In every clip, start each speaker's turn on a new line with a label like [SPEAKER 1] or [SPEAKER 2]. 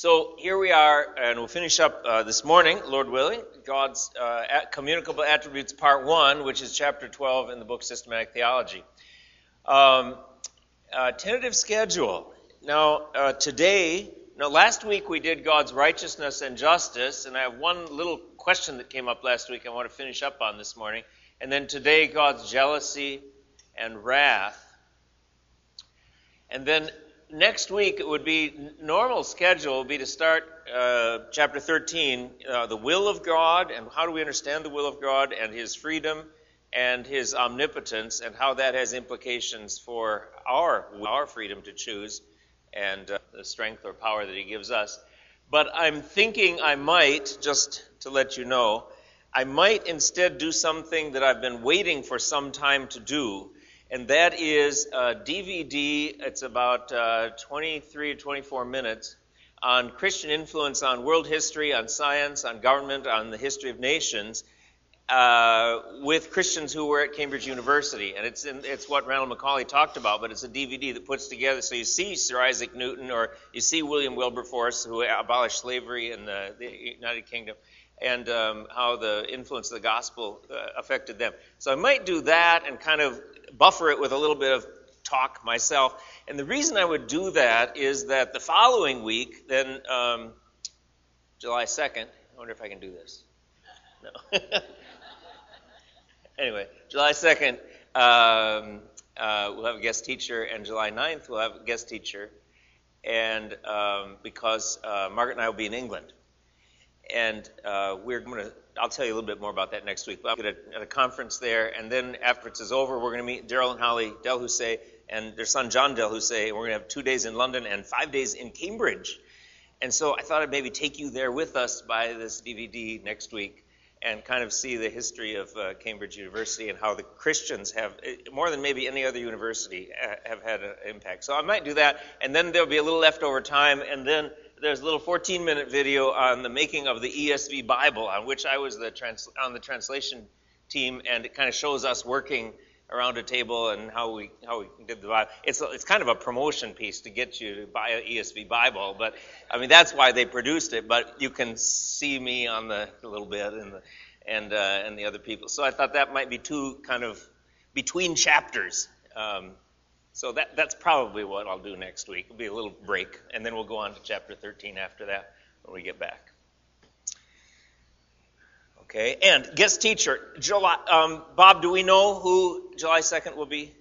[SPEAKER 1] So here we are, and we'll finish up uh, this morning, Lord willing, God's uh, Communicable Attributes Part 1, which is chapter 12 in the book Systematic Theology. Um, uh, tentative schedule. Now, uh, today, now last week we did God's righteousness and justice, and I have one little question that came up last week I want to finish up on this morning. And then today, God's jealousy and wrath. And then next week it would be normal schedule would be to start uh, chapter 13 uh, the will of god and how do we understand the will of god and his freedom and his omnipotence and how that has implications for our our freedom to choose and uh, the strength or power that he gives us. But i'm thinking i might just to let you know i might instead do something that i've been waiting for some time to do and that is a DVD. It's about uh, 23 to 24 minutes on Christian influence on world history, on science, on government, on the history of nations, uh, with Christians who were at Cambridge University. And it's, in, it's what Randall McCauley talked about, but it's a DVD that puts together, so you see Sir Isaac Newton or you see William Wilberforce, who abolished slavery in the, the United Kingdom, and um, how the influence of the gospel uh, affected them. So I might do that and kind of buffer it with a little bit of talk myself. And the reason I would do that is that the following week, then um, July 2nd, I wonder if I can do this. No. anyway, July 2nd, um, uh, we'll have a guest teacher, and July 9th, we'll have a guest teacher. And um, because uh, Margaret and I will be in England. And uh, we're going to I'll tell you a little bit more about that next week. But I'll get at a conference there, and then after it's over, we're going to meet Daryl and Holly Del Delhousse and their son John Delhousse, and we're going to have two days in London and five days in Cambridge. And so I thought I'd maybe take you there with us by this DVD next week and kind of see the history of uh, Cambridge University and how the Christians have, eh, more than maybe any other university, uh, have had an impact. So I might do that, and then there'll be a little leftover time, and then there's a little 14 minute video on the making of the ESV Bible, on which I was the trans- on the translation team, and it kind of shows us working around a table and how we how we did the Bible. It's it's kind of a promotion piece to get you to buy an ESV Bible, but I mean that's why they produced it. But you can see me on the a little bit and the and uh, and the other people. So I thought that might be two kind of between chapters. Um, so that, that's probably what I'll do next week. It'll be a little break, and then we'll go on to chapter 13 after that when we get back. Okay, and guest teacher, July, um, Bob, do we know who July 2nd will be?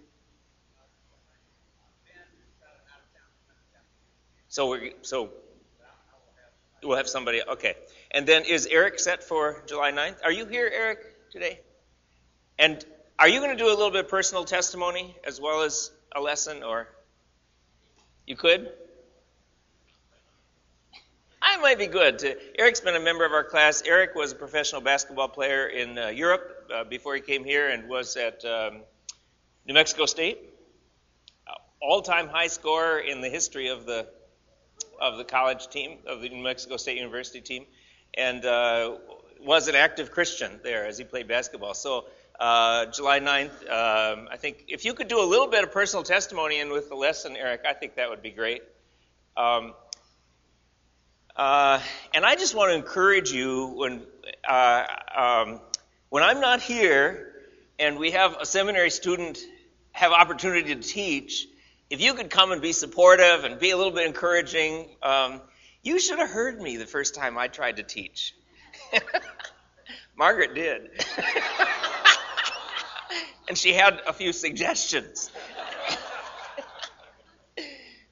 [SPEAKER 1] So we so we'll have somebody. Okay, and then is Eric set for July 9th? Are you here, Eric, today? And are you going to do a little bit of personal testimony as well as a lesson, or you could? I might be good. To, Eric's been a member of our class. Eric was a professional basketball player in uh, Europe uh, before he came here and was at um, New Mexico State. Uh, all-time high scorer in the history of the of the college team of the New Mexico State University team, and uh, was an active Christian there as he played basketball. So uh, July 9th. Um, I think if you could do a little bit of personal testimony in with the lesson, Eric, I think that would be great. Um, uh, and I just want to encourage you when uh, um, when I'm not here and we have a seminary student have opportunity to teach, if you could come and be supportive and be a little bit encouraging, um, you should have heard me the first time I tried to teach. Margaret did. and she had a few suggestions.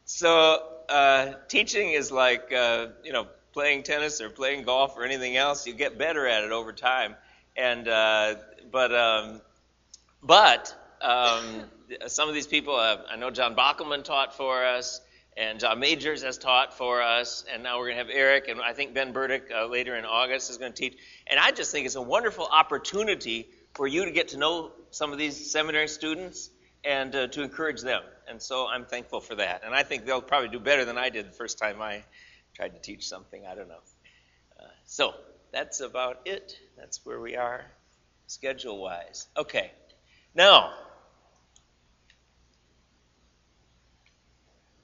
[SPEAKER 1] so uh, teaching is like uh, you know playing tennis or playing golf or anything else. You get better at it over time, and uh, but um, but um, some of these people, have, I know John Bockelman taught for us. And John Majors has taught for us, and now we're going to have Eric, and I think Ben Burdick uh, later in August is going to teach. And I just think it's a wonderful opportunity for you to get to know some of these seminary students and uh, to encourage them. And so I'm thankful for that. And I think they'll probably do better than I did the first time I tried to teach something. I don't know. Uh, so that's about it. That's where we are schedule wise. Okay. Now,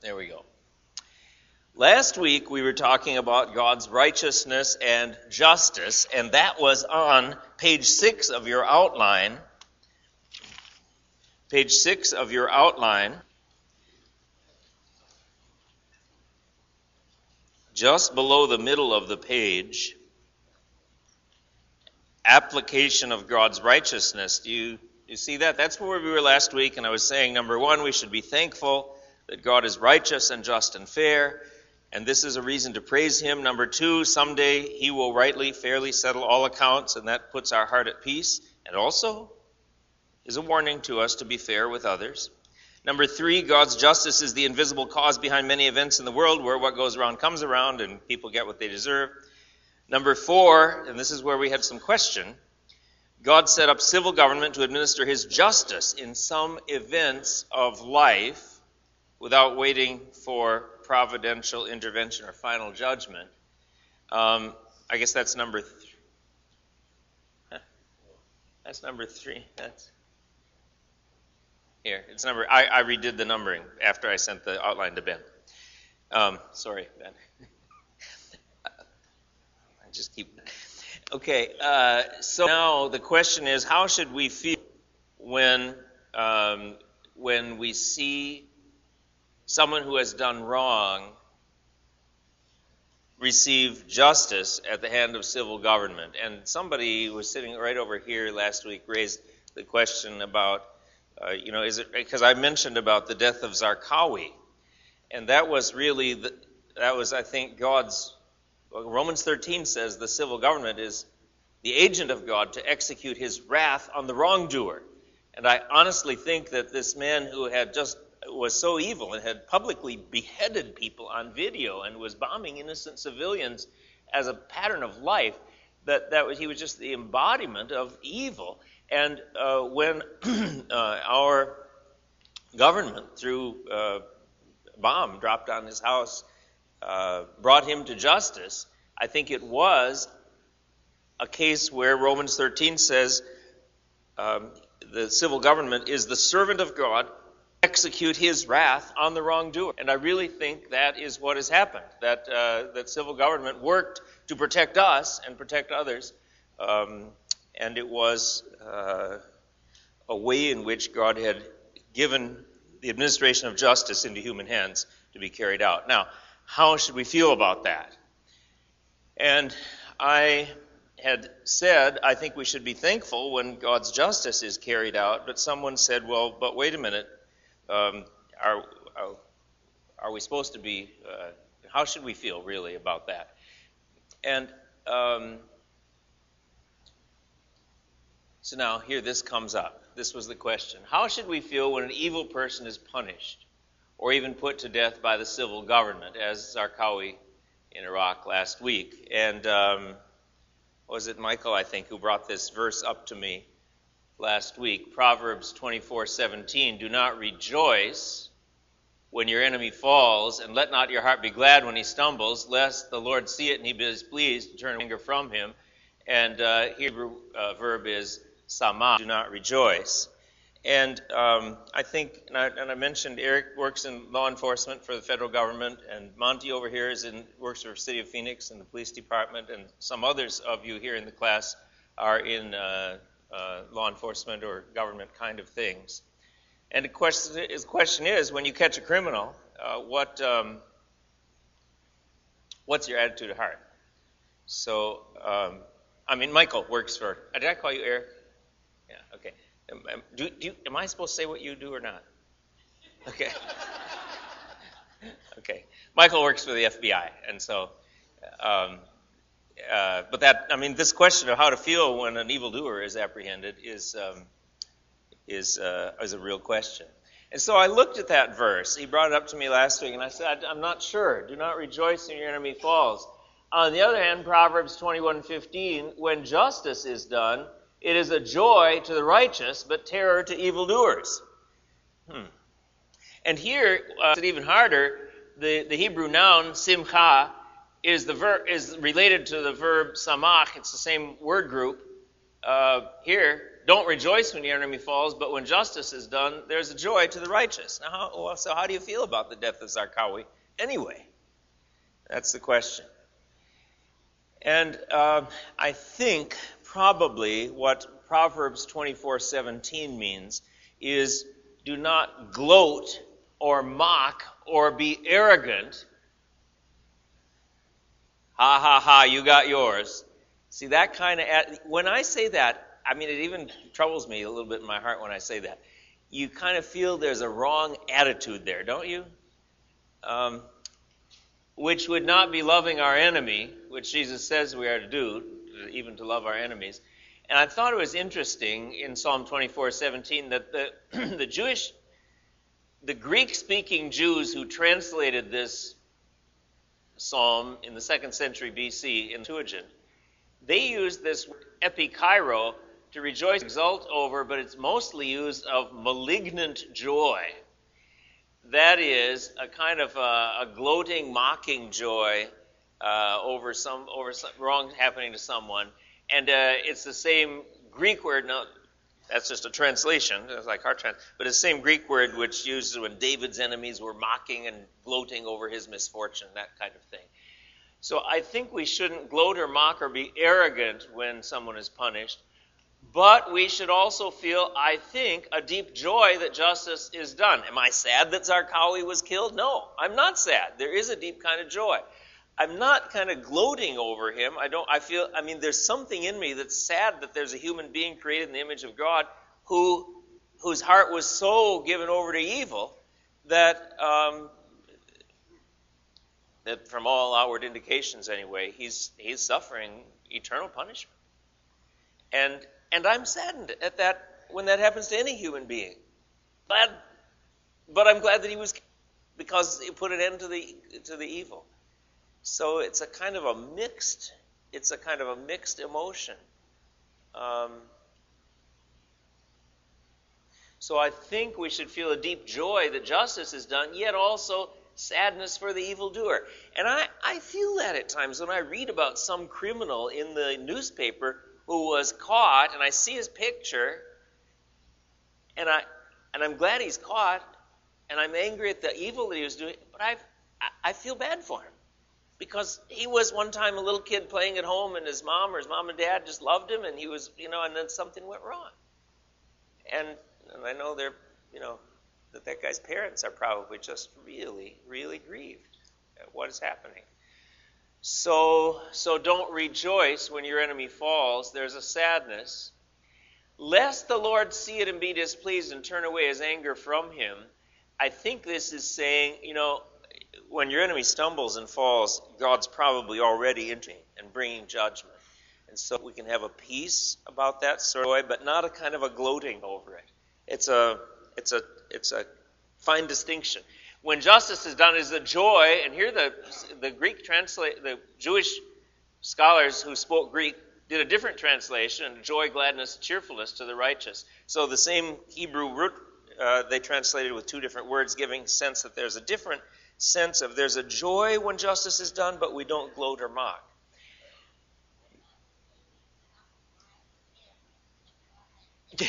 [SPEAKER 1] there we go. Last week we were talking about God's righteousness and justice, and that was on page six of your outline. Page six of your outline. Just below the middle of the page, application of God's righteousness. Do you, you see that? That's where we were last week, and I was saying, number one, we should be thankful that God is righteous and just and fair and this is a reason to praise him. Number two, someday he will rightly, fairly settle all accounts, and that puts our heart at peace, and also is a warning to us to be fair with others. Number three, God's justice is the invisible cause behind many events in the world where what goes around comes around and people get what they deserve. Number four, and this is where we had some question, God set up civil government to administer his justice in some events of life without waiting for providential intervention or final judgment. Um, I guess that's number three. That's number three. That's here. It's number. I, I, redid the numbering after I sent the outline to Ben. Um, sorry, Ben. I just keep. Okay. Uh, so now the question is, how should we feel when um, when we see someone who has done wrong receive justice at the hand of civil government. And somebody was sitting right over here last week raised the question about, uh, you know, is it because I mentioned about the death of Zarqawi, and that was really the, that was I think God's Romans 13 says the civil government is the agent of God to execute His wrath on the wrongdoer. And I honestly think that this man who had just was so evil and had publicly beheaded people on video and was bombing innocent civilians as a pattern of life that, that was, he was just the embodiment of evil. And uh, when uh, our government, through uh, bomb dropped on his house, uh, brought him to justice, I think it was a case where Romans 13 says um, the civil government is the servant of God execute his wrath on the wrongdoer. And I really think that is what has happened. That uh, that civil government worked to protect us and protect others, um, and it was uh, a way in which God had given the administration of justice into human hands to be carried out. Now, how should we feel about that? And I had said, I think we should be thankful when God's justice is carried out, but someone said, well, but wait a minute um, are, are, are we supposed to be, uh, how should we feel really about that? And um, so now here this comes up. This was the question. How should we feel when an evil person is punished or even put to death by the civil government, as Zarqawi in Iraq last week? And um, was it Michael, I think, who brought this verse up to me? last week. Proverbs 24:17, "Do not rejoice when your enemy falls, and let not your heart be glad when he stumbles, lest the Lord see it and he be displeased and turn anger from him." And uh, Hebrew uh, verb is samach, do not rejoice. And um, I think, and I, and I, mentioned Eric works in law enforcement for the federal government, and Monty over here is in works for the City of Phoenix and the police department, and some others of you here in the class are in uh, uh, law enforcement or government kind of things. And the question is, question is when you catch a criminal, uh, what um, what's your attitude of heart? So, um, I mean, Michael works for. Did I call you Eric? Yeah. Okay. do, do you, am I supposed to say what you do or not? Okay. okay. Michael works for the FBI, and so um, uh, but that, I mean, this question of how to feel when an evildoer is apprehended is um, is uh, is a real question. And so I looked at that verse. He brought it up to me last week, and I said, I'm not sure. Do not rejoice when your enemy falls. On the other hand, Proverbs 21:15, when justice is done, it is a joy to the righteous, but terror to evildoers. Hmm. And here, uh, it's even harder. The, the Hebrew noun simcha is the ver- is related to the verb samach. It's the same word group. Uh, here, don't rejoice when your enemy falls, but when justice is done, there's a joy to the righteous. Now, how, well, so how do you feel about the death of Zarqawi anyway? That's the question. And uh, I think probably what Proverbs 24:17 means is do not gloat or mock or be arrogant. Ha ha ha, you got yours. See that kind of when I say that, I mean it even troubles me a little bit in my heart when I say that. You kind of feel there's a wrong attitude there, don't you? Um, which would not be loving our enemy, which Jesus says we are to do, even to love our enemies. And I thought it was interesting in Psalm 24:17 that the, the Jewish, the Greek-speaking Jews who translated this psalm in the second century BC in Septuagint, they used this epikairo to rejoice, exult over, but it's mostly used of malignant joy that is a kind of a, a gloating, mocking joy uh, over some over some wrong happening to someone, and uh, it's the same Greek word. No, that's just a translation. It's like our trans, but it's the same Greek word which uses when David's enemies were mocking and gloating over his misfortune, that kind of thing. So I think we shouldn't gloat or mock or be arrogant when someone is punished. But we should also feel, I think, a deep joy that justice is done. Am I sad that Zarqawi was killed? No, I'm not sad. There is a deep kind of joy. I'm not kind of gloating over him. I don't. I feel. I mean, there's something in me that's sad that there's a human being created in the image of God who, whose heart was so given over to evil that, um, that from all outward indications, anyway, he's he's suffering eternal punishment. And and I'm saddened at that when that happens to any human being. Glad, but I'm glad that he was because it put an end to the to the evil. So it's a kind of a mixed it's a kind of a mixed emotion. Um, so I think we should feel a deep joy that justice is done, yet also sadness for the evildoer. And I, I feel that at times when I read about some criminal in the newspaper who was caught, and I see his picture, and I and I'm glad he's caught, and I'm angry at the evil that he was doing, but I I feel bad for him because he was one time a little kid playing at home, and his mom or his mom and dad just loved him, and he was you know, and then something went wrong, and and I know they're you know that that guy's parents are probably just really really grieved at what is happening. So, so don't rejoice when your enemy falls. There's a sadness. Lest the Lord see it and be displeased and turn away his anger from him. I think this is saying, you know, when your enemy stumbles and falls, God's probably already entering and bringing judgment. And so we can have a peace about that sort of way, but not a kind of a gloating over it. It's a, it's a, it's a fine distinction when justice is done is the joy, and here the, the Greek translate, the Jewish scholars who spoke Greek did a different translation, joy, gladness, cheerfulness to the righteous. So the same Hebrew root uh, they translated with two different words, giving sense that there's a different sense of there's a joy when justice is done, but we don't gloat or mock.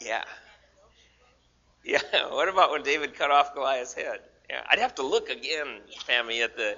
[SPEAKER 1] Yeah. Yeah. What about when David cut off Goliath's head? Yeah. I'd have to look again, Pammy, at the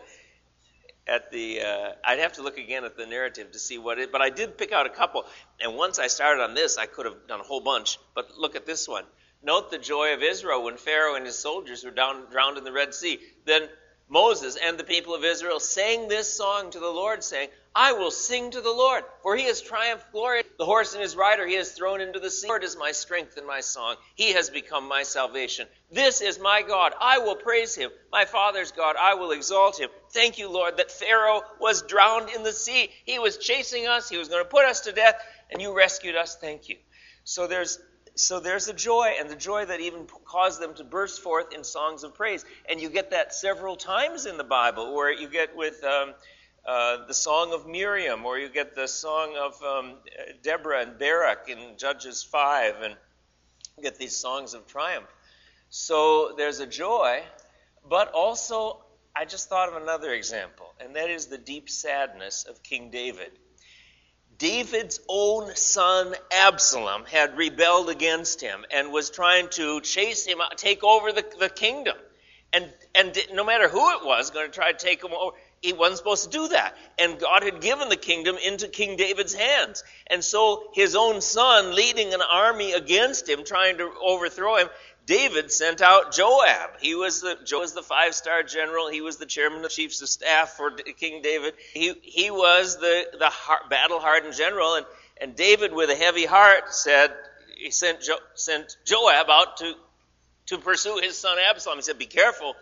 [SPEAKER 1] at the uh, I'd have to look again at the narrative to see what it. But I did pick out a couple, and once I started on this, I could have done a whole bunch. But look at this one. Note the joy of Israel when Pharaoh and his soldiers were down, drowned in the Red Sea. Then Moses and the people of Israel sang this song to the Lord, saying, I will sing to the Lord, for he has triumphed glory. The horse and his rider he has thrown into the sea. The Lord is my strength and my song. He has become my salvation. This is my God. I will praise him. My father's God. I will exalt him. Thank you, Lord, that Pharaoh was drowned in the sea. He was chasing us. He was going to put us to death, and you rescued us. Thank you. So there's so there's a joy, and the joy that even caused them to burst forth in songs of praise. And you get that several times in the Bible, where you get with um, uh, the song of Miriam, or you get the song of um, Deborah and Barak in Judges 5, and you get these songs of triumph. So there's a joy, but also I just thought of another example, and that is the deep sadness of King David. David's own son Absalom had rebelled against him and was trying to chase him out, take over the, the kingdom. And, and no matter who it was going to try to take him over, he wasn't supposed to do that. And God had given the kingdom into King David's hands. And so his own son, leading an army against him, trying to overthrow him, David sent out Joab. He was the was the five star general. He was the chairman of chiefs of staff for King David. He he was the the battle hardened general. And and David, with a heavy heart, said he sent jo, sent Joab out to to pursue his son Absalom. He said, "Be careful."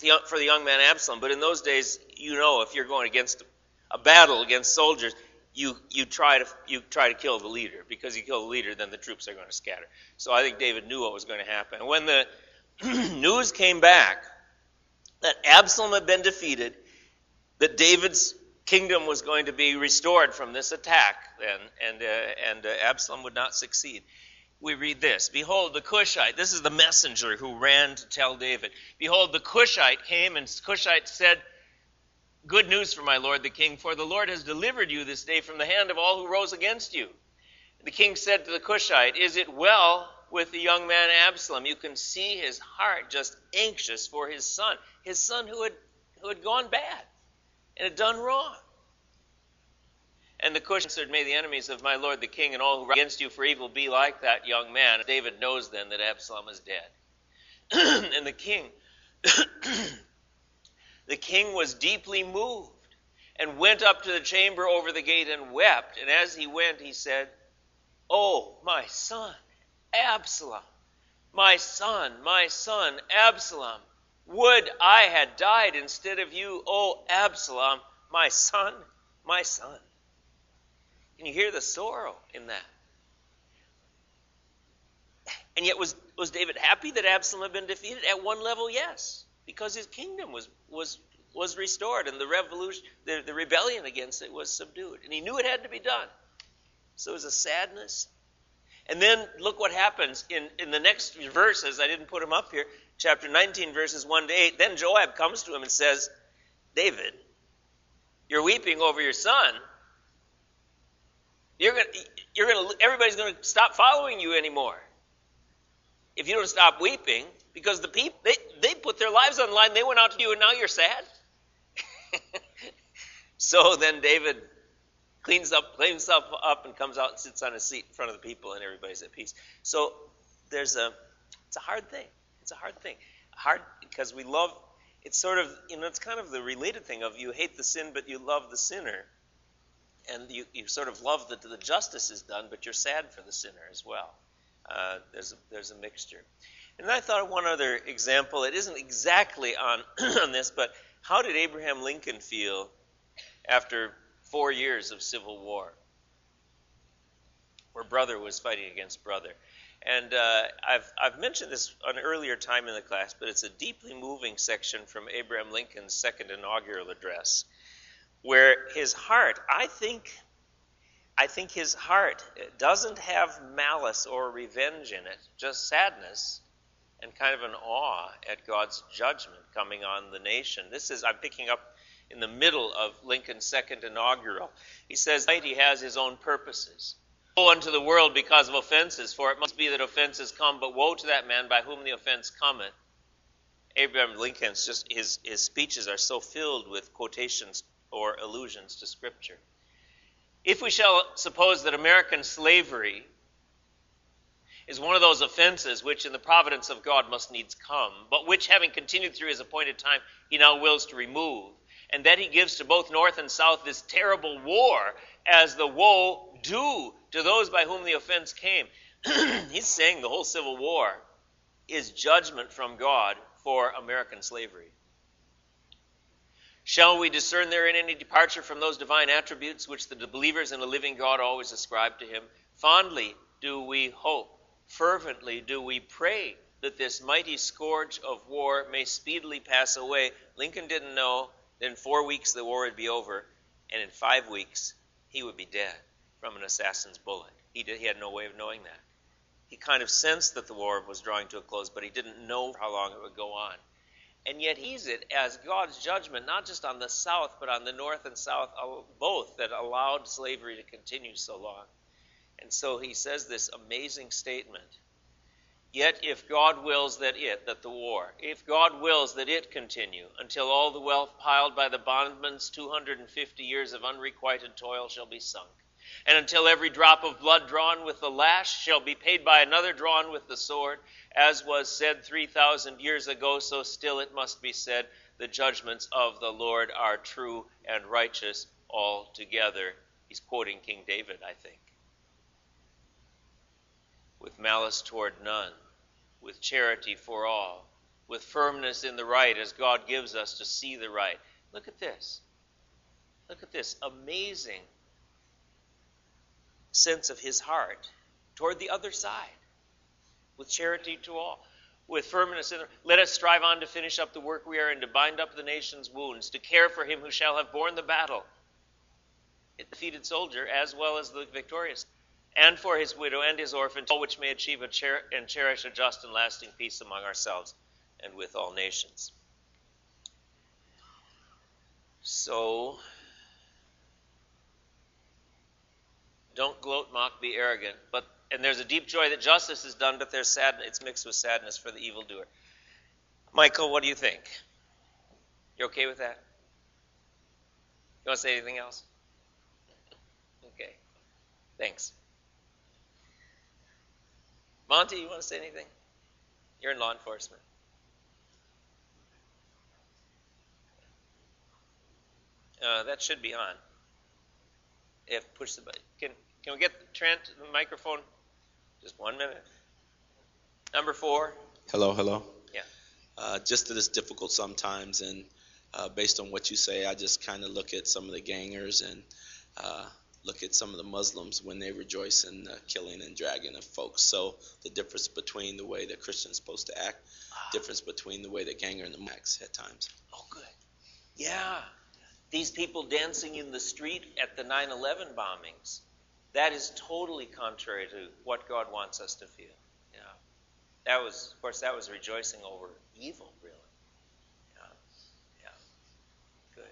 [SPEAKER 1] The, for the young man Absalom, but in those days, you know, if you're going against a battle against soldiers, you you try to you try to kill the leader because you kill the leader, then the troops are going to scatter. So I think David knew what was going to happen. When the news came back that Absalom had been defeated, that David's kingdom was going to be restored from this attack, and and uh, and uh, Absalom would not succeed. We read this Behold, the Cushite, this is the messenger who ran to tell David. Behold, the Cushite came, and Cushite said, Good news for my lord the king, for the Lord has delivered you this day from the hand of all who rose against you. The king said to the Cushite, Is it well with the young man Absalom? You can see his heart just anxious for his son, his son who had, who had gone bad and had done wrong. And the Cush answered, May the enemies of my lord the king and all who rise against you for evil be like that young man. David knows then that Absalom is dead. and the king the king was deeply moved and went up to the chamber over the gate and wept. And as he went, he said, Oh, my son, Absalom, my son, my son, Absalom, would I had died instead of you, oh, Absalom, my son, my son. Can you hear the sorrow in that? And yet, was, was David happy that Absalom had been defeated? At one level, yes because his kingdom was was was restored and the revolution the, the rebellion against it was subdued. And he knew it had to be done. So it was a sadness. And then look what happens in, in the next verses. I didn't put them up here. Chapter 19 verses 1 to 8 then joab comes to him and says david you're weeping over your son. You're going you're going everybody's going to stop following you anymore if you don't stop weeping because the people they, they put their lives on the line. They went out to you, and now you're sad. so then David cleans up, cleans himself up, and comes out and sits on a seat in front of the people, and everybody's at peace. So there's a it's a hard thing. It's a hard thing. Hard because we love. It's sort of you know it's kind of the related thing of you hate the sin, but you love the sinner. And you, you sort of love that the justice is done, but you're sad for the sinner as well. Uh, there's a, there's a mixture. And I thought of one other example. It isn't exactly on, on this, but how did Abraham Lincoln feel after four years of civil war? Where brother was fighting against brother. And uh, I've, I've mentioned this an earlier time in the class, but it's a deeply moving section from Abraham Lincoln's second inaugural address, where his heart, I think, I think his heart doesn't have malice or revenge in it, just sadness and kind of an awe at God's judgment coming on the nation. This is, I'm picking up in the middle of Lincoln's second inaugural. He says, He has his own purposes. Woe unto the world because of offenses, for it must be that offenses come, but woe to that man by whom the offense cometh. Abraham Lincoln's just his, his speeches are so filled with quotations or allusions to Scripture. If we shall suppose that American slavery is one of those offenses which in the providence of God must needs come, but which having continued through his appointed time, he now wills to remove. And that he gives to both North and South this terrible war as the woe due to those by whom the offense came. He's saying the whole Civil War is judgment from God for American slavery. Shall we discern therein any departure from those divine attributes which the believers in the living God always ascribe to him? Fondly do we hope Fervently do we pray that this mighty scourge of war may speedily pass away. Lincoln didn't know that in four weeks the war would be over, and in five weeks he would be dead from an assassin's bullet. He, did, he had no way of knowing that. He kind of sensed that the war was drawing to a close, but he didn't know how long it would go on. And yet he's it as God's judgment, not just on the south, but on the north and south, uh, both, that allowed slavery to continue so long. And so he says this amazing statement. Yet if God wills that it, that the war, if God wills that it continue until all the wealth piled by the bondman's 250 years of unrequited toil shall be sunk, and until every drop of blood drawn with the lash shall be paid by another drawn with the sword, as was said 3,000 years ago, so still it must be said, the judgments of the Lord are true and righteous altogether. He's quoting King David, I think. With malice toward none, with charity for all, with firmness in the right as God gives us to see the right. Look at this. Look at this amazing sense of his heart toward the other side, with charity to all, with firmness in. Let us strive on to finish up the work we are in, to bind up the nation's wounds, to care for him who shall have borne the battle, the defeated soldier as well as the victorious, and for his widow and his orphan, all which may achieve cher- and cherish a just and lasting peace among ourselves and with all nations. So, Don't gloat, mock, be arrogant. But and there's a deep joy that justice is done, but there's sad it's mixed with sadness for the evildoer. Michael, what do you think? You okay with that? You want to say anything else? Okay. Thanks. Monty, you want to say anything? You're in law enforcement. Uh, that should be on. Push the button. Can can we get Trent the microphone? Just one minute. Number four.
[SPEAKER 2] Hello, hello.
[SPEAKER 1] Yeah.
[SPEAKER 2] Uh, just that it's difficult sometimes, and uh, based on what you say, I just kind of look at some of the gangers and uh, look at some of the Muslims when they rejoice in the killing and dragging of folks. So the difference between the way that Christians supposed to act, ah. difference between the way that ganger and the max at times.
[SPEAKER 1] Oh, good. Yeah. These people dancing in the street at the 9/11 bombings that is totally contrary to what God wants us to feel. Yeah. That was, of course, that was rejoicing over evil, really. Yeah. Yeah. Good.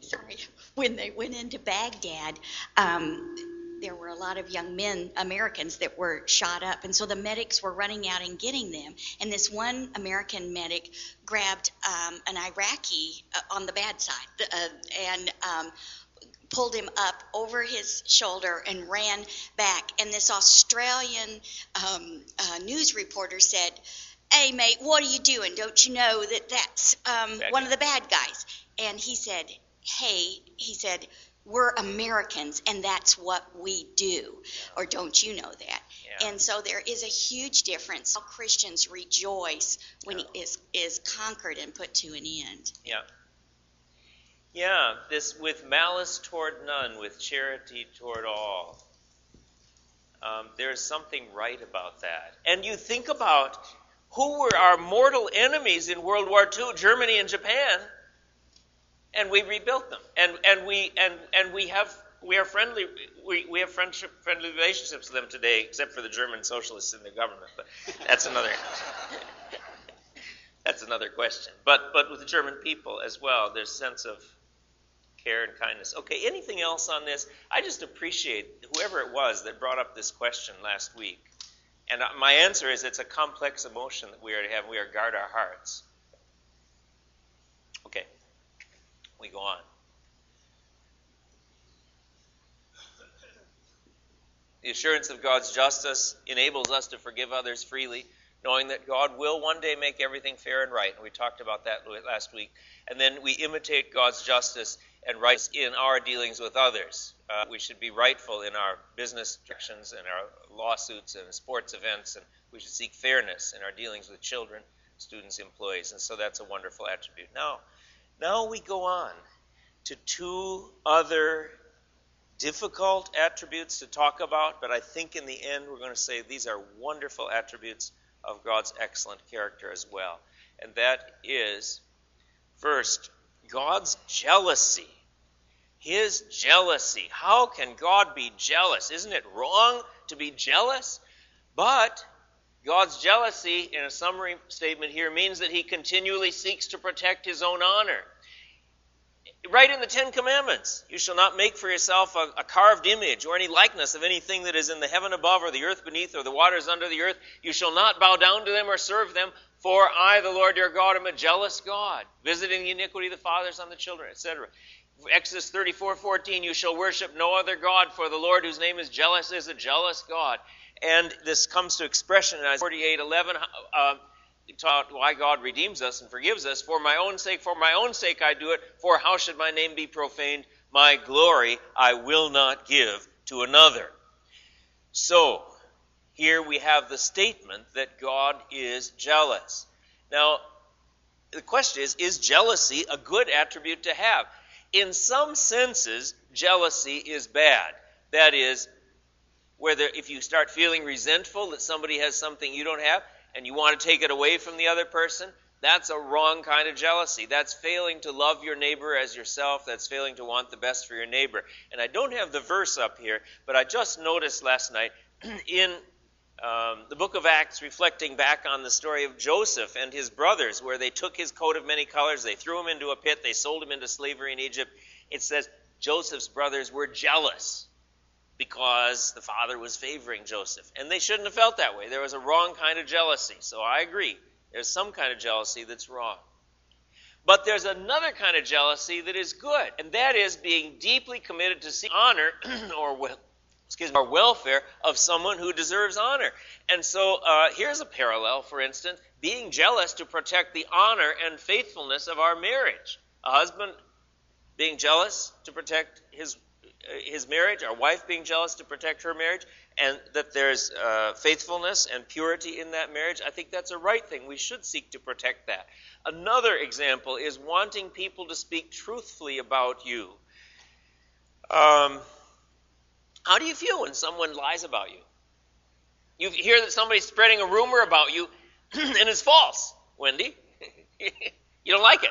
[SPEAKER 3] Sorry. When they went into Baghdad, um, there were a lot of young men, Americans, that were shot up. And so the medics were running out and getting them. And this one American medic grabbed um, an Iraqi uh, on the bad side uh, and um, pulled him up over his shoulder and ran back. And this Australian um, uh, news reporter said, Hey, mate, what are you doing? Don't you know that that's um, one of the bad guys? And he said, Hey, he said, we're Americans and that's what we do. Or don't you know that? Yeah. And so there is a huge difference. How Christians rejoice when he is, is conquered and put to an end.
[SPEAKER 1] Yeah. Yeah, this with malice toward none, with charity toward all. Um, there's something right about that. And you think about who were our mortal enemies in World War II, Germany and Japan and we rebuilt them. And and we and and we have we are friendly we, we have friendship friendly relationships with them today, except for the German socialists in the government. But that's another that's another question. But but with the German people as well, there's a sense of care and kindness. Okay, anything else on this? I just appreciate whoever it was that brought up this question last week. And uh, my answer is it's a complex emotion that we are to have. We are guard our hearts. Okay we go on. The assurance of God's justice enables us to forgive others freely, knowing that God will one day make everything fair and right. And we talked about that last week. And then we imitate God's justice and rights in our dealings with others. Uh, we should be rightful in our business actions and our lawsuits and sports events, and we should seek fairness in our dealings with children, students, employees. And so that's a wonderful attribute. Now, now we go on to two other difficult attributes to talk about, but I think in the end we're going to say these are wonderful attributes of God's excellent character as well. And that is, first, God's jealousy His jealousy. How can God be jealous? Isn't it wrong to be jealous? But God's jealousy, in a summary statement here, means that he continually seeks to protect his own honor. Right in the Ten Commandments, you shall not make for yourself a, a, carved image or any likeness of anything that is in the heaven above or the earth beneath or the waters under the earth. You shall not bow down to them or serve them, for I, the Lord your God, am a jealous God, visiting the iniquity of the fathers on the children, etc. Exodus 34 14, you shall worship no other God, for the Lord whose name is jealous is a jealous God. And this comes to expression in Isaiah 48 11. Uh, taught why God redeems us and forgives us. For my own sake, for my own sake I do it. For how should my name be profaned? My glory I will not give to another. So, here we have the statement that God is jealous. Now, the question is is jealousy a good attribute to have? In some senses, jealousy is bad. That is, whether if you start feeling resentful that somebody has something you don't have and you want to take it away from the other person, that's a wrong kind of jealousy. That's failing to love your neighbor as yourself. That's failing to want the best for your neighbor. And I don't have the verse up here, but I just noticed last night in um, the book of Acts, reflecting back on the story of Joseph and his brothers, where they took his coat of many colors, they threw him into a pit, they sold him into slavery in Egypt. It says Joseph's brothers were jealous because the father was favoring Joseph. And they shouldn't have felt that way. There was a wrong kind of jealousy. So I agree. There's some kind of jealousy that's wrong. But there's another kind of jealousy that is good, and that is being deeply committed to see honor or excuse me, or welfare of someone who deserves honor. And so uh, here's a parallel, for instance, being jealous to protect the honor and faithfulness of our marriage. A husband being jealous to protect his his marriage, our wife being jealous to protect her marriage, and that there's uh, faithfulness and purity in that marriage, I think that's a right thing. We should seek to protect that. Another example is wanting people to speak truthfully about you. Um, how do you feel when someone lies about you? You hear that somebody's spreading a rumor about you, and it's false, Wendy. you don't like it,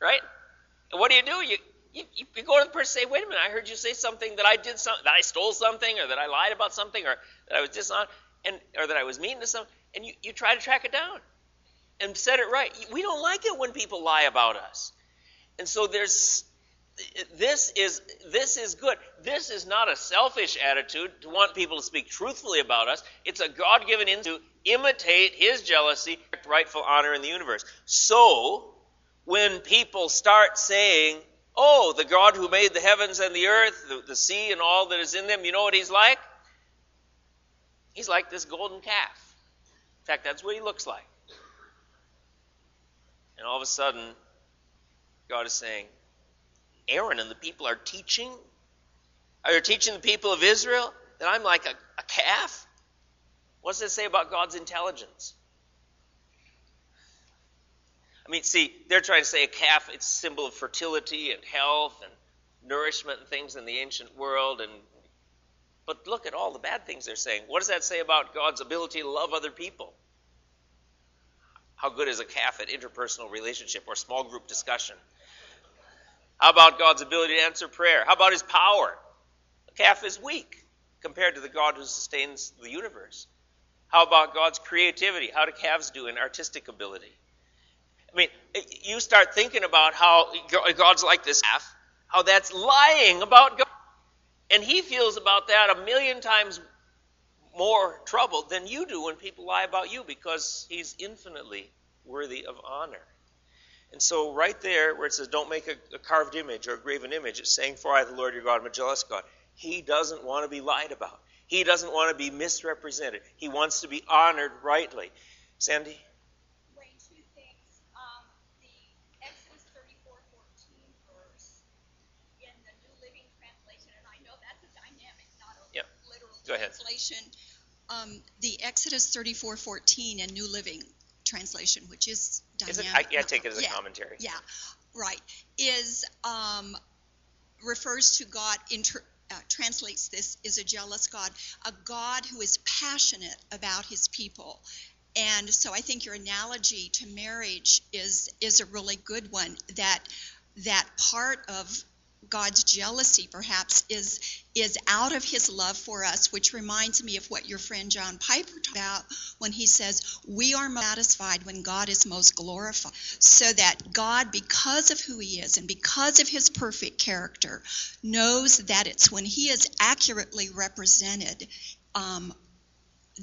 [SPEAKER 1] right? What do you do? You you, you, go to the person and say, wait a minute, I heard you say something that I did something, that I stole something, or that I lied about something, or that I was dishonest, and or that I was mean to someone, and you, you try to track it down and set it right. We don't like it when people lie about us. And so there's this is this is good. This is not a selfish attitude to want people to speak truthfully about us. It's a God-given to imitate his jealousy, rightful honor in the universe. So when people start saying Oh, the God who made the heavens and the earth, the, the sea and all that is in them, you know what he's like? He's like this golden calf. In fact, that's what he looks like. And all of a sudden, God is saying, Aaron and the people are teaching? Are you teaching the people of Israel that I'm like a, a calf? does that say about God's intelligence? I mean, see, they're trying to say a calf, it's a symbol of fertility and health and nourishment and things in the ancient world. And But look at all the bad things they're saying. What does that say about God's ability to love other people? How good is a calf at interpersonal relationship or small group discussion? How about God's ability to answer prayer? How about his power? A calf is weak compared to the God who sustains the universe. How about God's creativity? How do calves do in artistic ability? I mean, you start thinking about how God's like this half, how that's lying about God. And he feels about that a million times more trouble than you do when people lie about you because he's infinitely worthy of honor. And so, right there, where it says, Don't make a, a, carved image or a graven image, it's saying, For I, the Lord your God, am a jealous God. He doesn't want to be lied about, he doesn't want to be misrepresented. He wants to be honored rightly. Sandy? Go ahead.
[SPEAKER 4] Translation, um, the Exodus 34:14 and New Living Translation, which is dynamic. Is
[SPEAKER 1] it, I, yeah, I take it as a
[SPEAKER 4] yeah,
[SPEAKER 1] commentary.
[SPEAKER 4] Yeah, right. Is um, refers to God. Inter, uh, translates this is a jealous God, a God who is passionate about His people. And so I think your analogy to marriage is is a really good one. That that part of God's jealousy perhaps is is out of his love for us, which reminds me of what your friend John Piper talked about when he says, We are satisfied when God is most glorified. So that God, because of who he is and because of his perfect character, knows that it's when he is accurately represented. Um,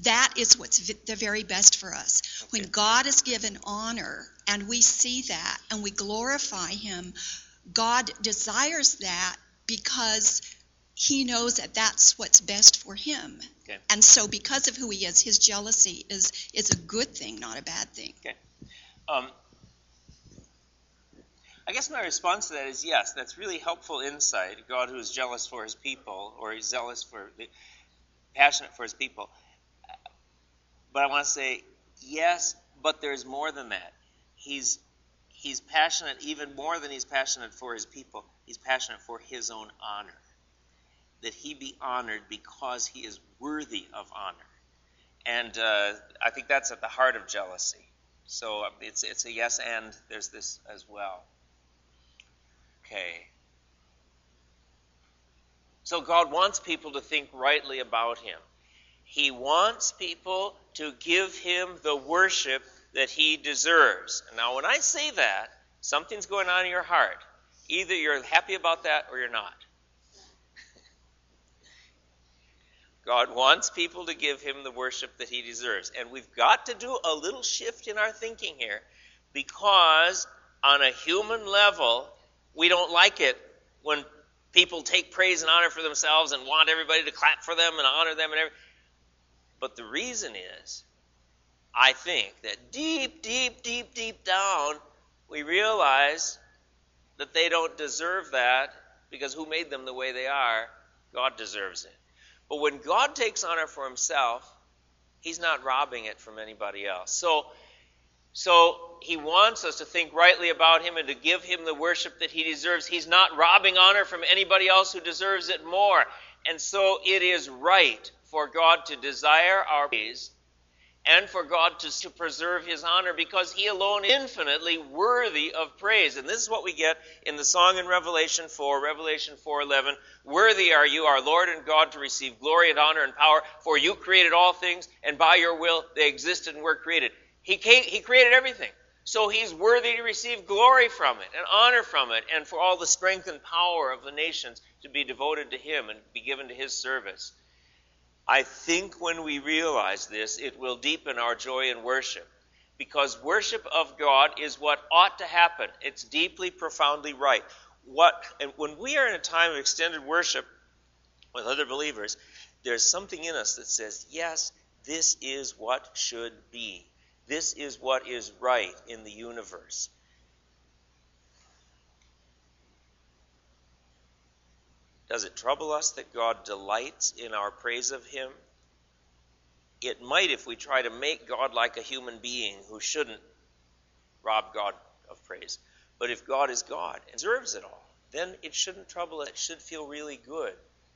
[SPEAKER 4] that is what's the very best for us. When God is given honor and we see that and we glorify him, God desires that because he knows that that's what's best for him.
[SPEAKER 1] Okay.
[SPEAKER 4] And so because of who he is, his jealousy is is a good thing, not a bad thing.
[SPEAKER 1] Okay. Um, I guess my response to that is yes, that's really helpful insight. God who is jealous for his people, or he's zealous for, the, passionate for his people. But I want to say yes, but there's more than that. He's he's passionate even more than he's passionate for his people. He's passionate for his own honor. That he be honored because he is worthy of honor. And uh, I think that's at the heart of jealousy. So um, it's, it's a yes and there's this as well. Okay. So God wants people to think rightly about him. He wants people to give him the worship that he deserves. Now, when I say that, something's going on in your heart. Either you're happy about that or you're not. God wants people to give him the worship that he deserves. And we've got to do a little shift in our thinking here because, on a human level, we don't like it when people take praise and honor for themselves and want everybody to clap for them and honor them and everything. But the reason is I think that deep, deep, deep, deep down, we realize that they don't deserve that because who made them the way they are? God deserves it. But when God takes honor for himself, he's not robbing it from anybody else. So, so he wants us to think rightly about him and to give him the worship that he deserves. He's not robbing honor from anybody else who deserves it more. And so it is right for God to desire our praise and for God to, to preserve his honor because he alone infinitely worthy of praise. And this is what we get in the song in Revelation 4, Revelation 4:11, "Worthy are you, our Lord and God, to receive glory and honor and power, for you created all things, and by your will they existed and were created." He, came, he created everything. So he's worthy to receive glory from it and honor from it, and for all the strength and power of the nations to be devoted to him and be given to his service. I think when we realize this, it will deepen our joy in worship. Because worship of God is what ought to happen. It's deeply, profoundly right. What, and when we are in a time of extended worship with other believers, there's something in us that says, yes, this is what should be. This is what is right in the universe. Does it trouble us that God delights in our praise of Him? It might if we try to make God like a human being who shouldn't rob God of praise. But if God is God and deserves it all, then it shouldn't trouble us. It should feel really good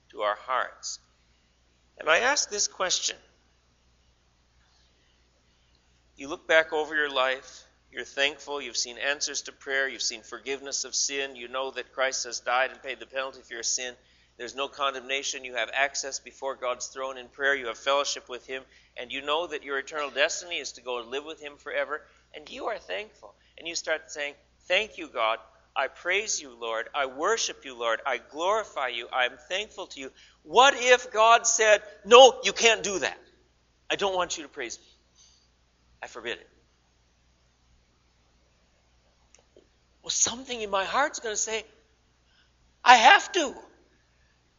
[SPEAKER 1] to our hearts. And I ask this question. You look back over your life, you're thankful, you've seen answers to prayer, you've seen forgiveness of sin, you know that Christ has died and paid the penalty for your sin. There's no condemnation. You have access before God's throne in prayer. You have fellowship with Him. And you know that your eternal destiny is to go and live with Him forever. And you are thankful. And you start saying, Thank you, God. I praise you, Lord. I worship you, Lord. I glorify you. I am thankful to you. What if God said, No, you can't do that? I don't want you to praise me. I forbid it. Well, something in my heart's going to say, I have to.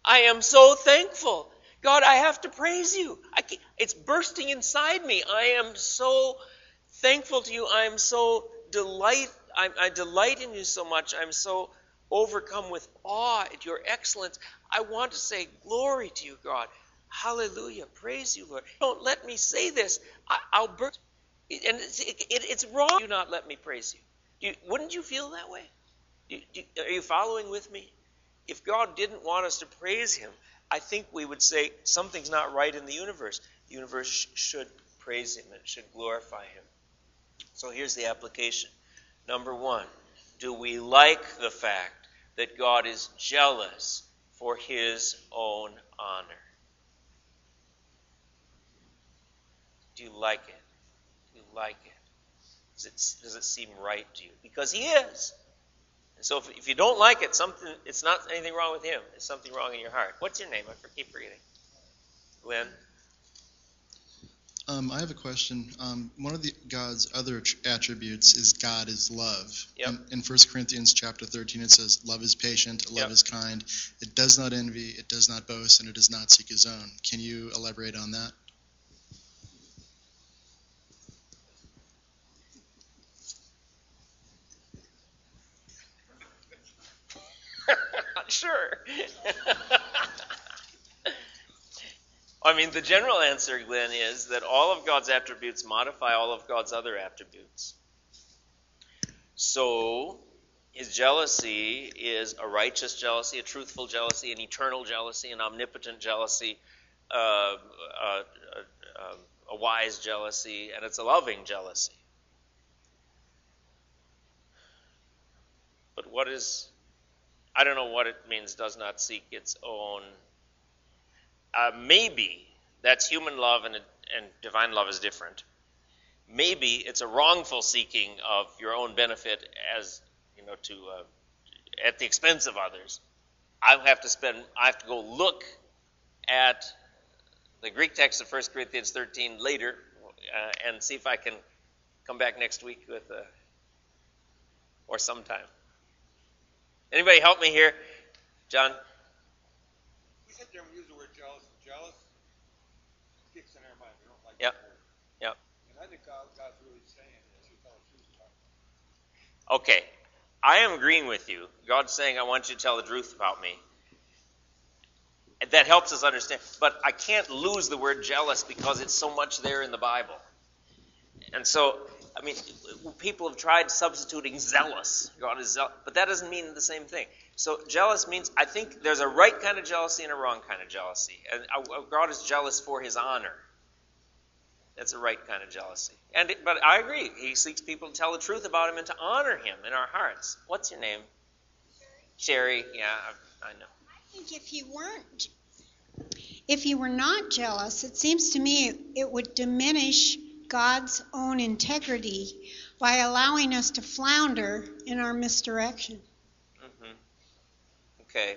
[SPEAKER 1] I am so thankful. God, I have to praise you. it's bursting inside me. I am so thankful to you. I am so delight. I, I delight in you so much. I'm so overcome with awe at your excellence. I want to say glory to you, God. Hallelujah. Praise you, Lord. Don't let me say this. I, will burst. And it's, it, it's wrong. Do not let me praise you. You wouldn't you feel that way? Are you following with me? If God didn't want us to praise Him, I think we would say something's not right in the universe. The universe sh- should praise Him and should glorify Him. So here's the application. Number one, do we like the fact that God is jealous for his own honor. Do you like it? Do you like it? Does it, does it seem right to you? Because he is. And so if, if you don't like it, something it's not anything wrong with him. It's something wrong in your heart. What's your name? I keep forgetting. Glenn?
[SPEAKER 5] Um, I have a question. Um, one of the God's other attributes is God is love.
[SPEAKER 1] Yep.
[SPEAKER 5] In, in 1 Corinthians chapter 13, it says, "Love is patient, love
[SPEAKER 1] Yep.
[SPEAKER 5] is kind. It does not envy, it does not boast, and it does not seek his own." Can you elaborate on that?
[SPEAKER 1] Not sure. I mean, the general answer, Glenn, is that all of God's attributes modify all of God's other attributes. So, his jealousy is a righteous jealousy, a truthful jealousy, an eternal jealousy, an omnipotent jealousy, uh, uh, uh, a wise jealousy, and it's a loving jealousy. But what is I don't know what it means, does not seek its own. Uh, maybe that's human love and, and divine love is different. Maybe it's a wrongful seeking of your own benefit as, you know, to, uh, at the expense of others. I have to spend, I have to go look at the Greek text of 1 Corinthians 13 later uh, and see if I can come back next week with, uh, or sometime. Anybody help me here? John?
[SPEAKER 6] We sit there and we use the word jealous, jealous kicks in our mind. We don't like
[SPEAKER 1] Yep.
[SPEAKER 6] that word.
[SPEAKER 1] Yep.
[SPEAKER 6] And I think God, God's really saying is you tell the truth about.
[SPEAKER 1] Okay. I am agreeing with you. God's saying, I want you to tell the truth about me. And That helps us understand. But I can't lose the word jealous because it's so much there in the Bible. And so, I mean, people have tried substituting zealous. God is zealous, but that doesn't mean the same thing. So, jealous means I think there's a right kind of jealousy and a wrong kind of jealousy. And uh, God is jealous for his honor. That's a right kind of jealousy. And it- but I agree. He seeks people to tell the truth about him and to honor him in our hearts. What's your name? Sherry. Yeah, I, I know.
[SPEAKER 7] I think if you weren't, if you were not jealous, it seems to me it would diminish God's own integrity by allowing us to flounder in our misdirection.
[SPEAKER 1] hmm Okay.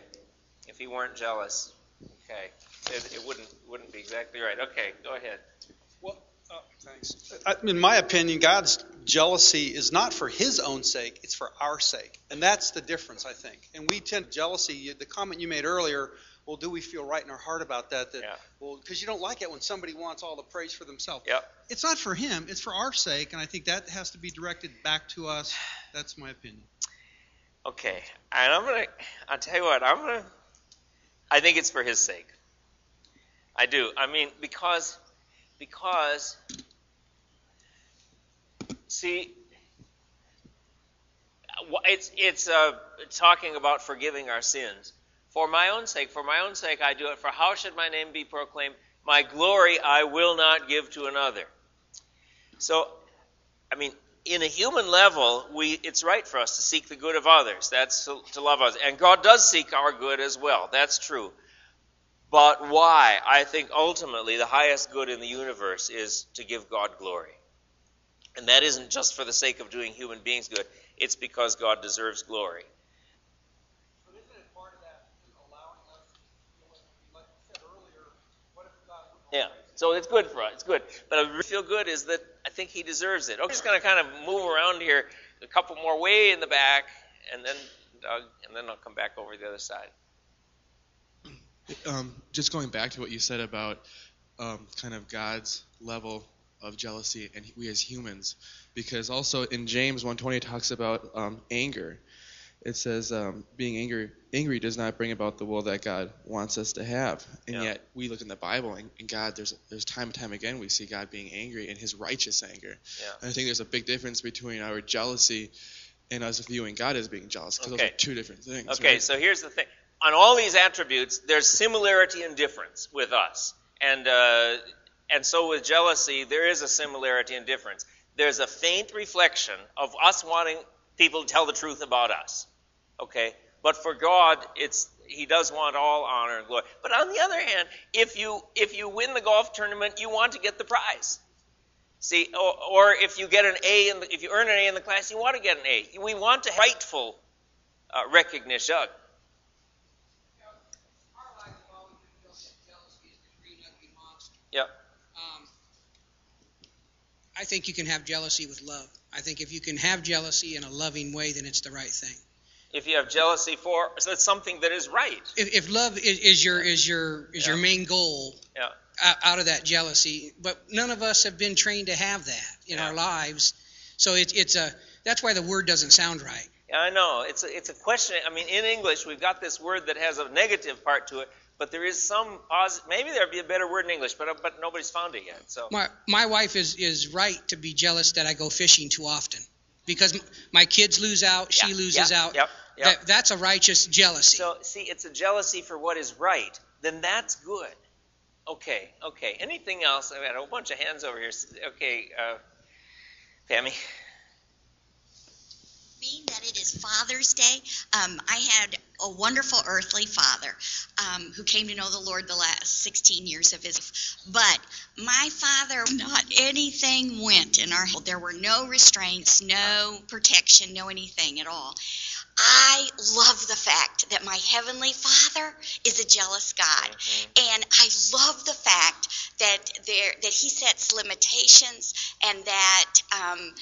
[SPEAKER 1] If he weren't jealous, okay, it, it wouldn't wouldn't be exactly right. Okay, go ahead.
[SPEAKER 8] Well, uh, thanks. I, in my opinion, God's jealousy is not for His own sake; it's for our sake, and that's the difference, I think. And we tend to jealousy. The comment you made earlier. Well, do we feel right in our heart about that? That
[SPEAKER 1] Yeah.
[SPEAKER 8] well, because you don't like it when somebody wants all the praise for themselves.
[SPEAKER 1] Yep.
[SPEAKER 8] It's not for him; it's for our sake, and I think that has to be directed back to us. That's my opinion.
[SPEAKER 1] Okay, and I'm gonna. I'll tell you what. I'm gonna. I think it's for his sake. I do. I mean, because, because. See, it's it's uh, talking about forgiving our sins. For my own sake, for my own sake, I do it. For how should my name be proclaimed? My glory I will not give to another. So, I mean, in a human level, we it's right for us to seek the good of others. That's to, to love others, and God does seek our good as well. That's true. But why? I think ultimately the highest good in the universe is to give God glory. And that isn't just for the sake of doing human beings good, it's because God deserves glory.
[SPEAKER 6] But isn't it part of that allowing us to feel like, like you said earlier, what if God wouldn't
[SPEAKER 1] Yeah. So it's good for us. It's good. But I feel good is that I think he deserves it. I'm just going to kind of move around here a couple more way in the back, and then Doug, and then I'll come back over the other side.
[SPEAKER 9] um, just going back to what you said about um, kind of God's level of jealousy and we as humans, because also in James 1:20 it talks about um, anger. It says um, being angry angry does not bring about the will that God wants us to have, and
[SPEAKER 1] Yeah.
[SPEAKER 9] yet we look in the Bible and, and God there's there's time and time again we see God being angry in His righteous anger.
[SPEAKER 1] Yeah.
[SPEAKER 9] And I think there's a big difference between our jealousy and us viewing God as being jealous, because
[SPEAKER 1] Okay.
[SPEAKER 9] those are two different things.
[SPEAKER 1] Okay,
[SPEAKER 9] right?
[SPEAKER 1] so here's the thing. On all these attributes, there's similarity and difference with us. And, uh, and so with jealousy, there is a similarity and difference. There's a faint reflection of us wanting people to tell the truth about us. Okay? But for God, it's he does want all honor and glory. But on the other hand, if you if you win the golf tournament, you want to get the prize. See, or, or if you get an A in the, if you earn an A in the class, you want to get an A. We want to rightful uh, recognition. Yep.
[SPEAKER 10] Um, I think you can have jealousy with love. I think if you can have jealousy in a loving way, then it's the right thing.
[SPEAKER 1] If you have jealousy for, so it's something that is right.
[SPEAKER 10] If, if love is, is your is your is your main goal
[SPEAKER 1] Yeah.
[SPEAKER 10] out, out of that jealousy, but none of us have been trained to have that in
[SPEAKER 1] Yeah.
[SPEAKER 10] our lives. So it's it's a that's why the word doesn't sound right.
[SPEAKER 1] Yeah, I know. It's a, it's a question. I mean, in English, we've got this word that has a negative part to it, but there is some positive. Maybe there'd be a better word in English, but but nobody's found it yet. So
[SPEAKER 10] My my wife is is right to be jealous that I go fishing too often because my kids lose out, she
[SPEAKER 1] Yeah,
[SPEAKER 10] loses
[SPEAKER 1] yeah,
[SPEAKER 10] out.
[SPEAKER 1] Yep. Yep.
[SPEAKER 10] That, that's a righteous jealousy.
[SPEAKER 1] So see, it's a jealousy for what is right. Then that's good. Okay. Okay. Anything else? I got a whole bunch of hands over here. Okay, uh, Pammy.
[SPEAKER 3] being that it is Father's Day, um, I had a wonderful earthly father um, who came to know the Lord the last 16 years of his life. But my father, not anything went in our home. There were no restraints, no protection, no anything at all. I love the fact that my heavenly Father is a jealous God, and I love the fact that there that He sets limitations and that um,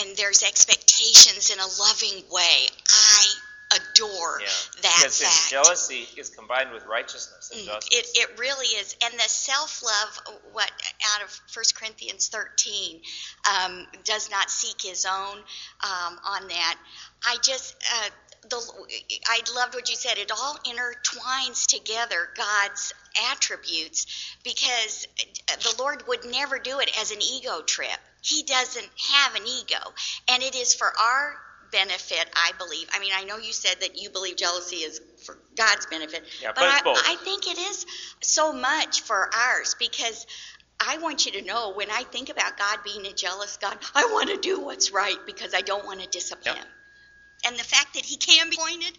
[SPEAKER 3] and there's expectations in a loving way. I adore
[SPEAKER 1] Yeah.
[SPEAKER 3] that
[SPEAKER 1] because his
[SPEAKER 3] fact.
[SPEAKER 1] jealousy is combined with righteousness and
[SPEAKER 3] Mm,
[SPEAKER 1] justice.
[SPEAKER 3] It, it really is. And the self love, what out of 1 Corinthians 13, um, does not seek his own um, on that. I just, uh, the, I loved what you said. It all intertwines together God's attributes because the Lord would never do it as an ego trip. He doesn't have an ego. And it is for our benefit, I believe. I mean, I know you said that you believe jealousy is for God's benefit,
[SPEAKER 1] Yeah,
[SPEAKER 3] but I. I think it is so much for ours because I want you to know when I think about God being a jealous God, I want to do what's right because I don't want to disappoint
[SPEAKER 1] Yep.
[SPEAKER 3] Him. And the fact that He can be appointed,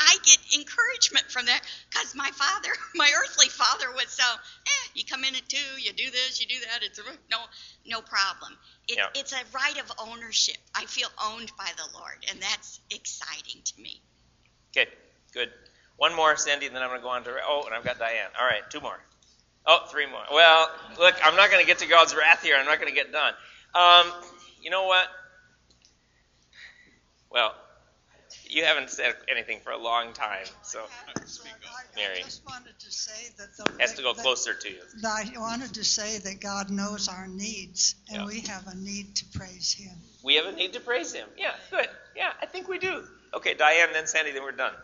[SPEAKER 3] I get encouragement from that because my father, my earthly father, was so, eh, you come in at two, you do this, you do that, it's no, no problem. It,
[SPEAKER 1] Yeah.
[SPEAKER 3] It's a right of ownership. I feel owned by the Lord, and that's exciting to me.
[SPEAKER 1] Okay, good. One more, Sandy, and then I'm going to go on to. Oh, and I've got Diane. All right, two more. Oh, three more. Well, look, I'm not going to get to God's wrath here. I'm not going to get done. Um, you know what? Well, you haven't said anything for a long time, so Mary.
[SPEAKER 11] I just wanted to say that the.
[SPEAKER 1] has to go
[SPEAKER 11] that-
[SPEAKER 1] closer to you.
[SPEAKER 11] that I wanted to say that God knows our needs, and
[SPEAKER 1] Yeah.
[SPEAKER 11] we have a need to praise Him.
[SPEAKER 1] We have a need to praise Him. Yeah, good. Yeah, I think we do. Okay, Diane, then Sandy, then we're done.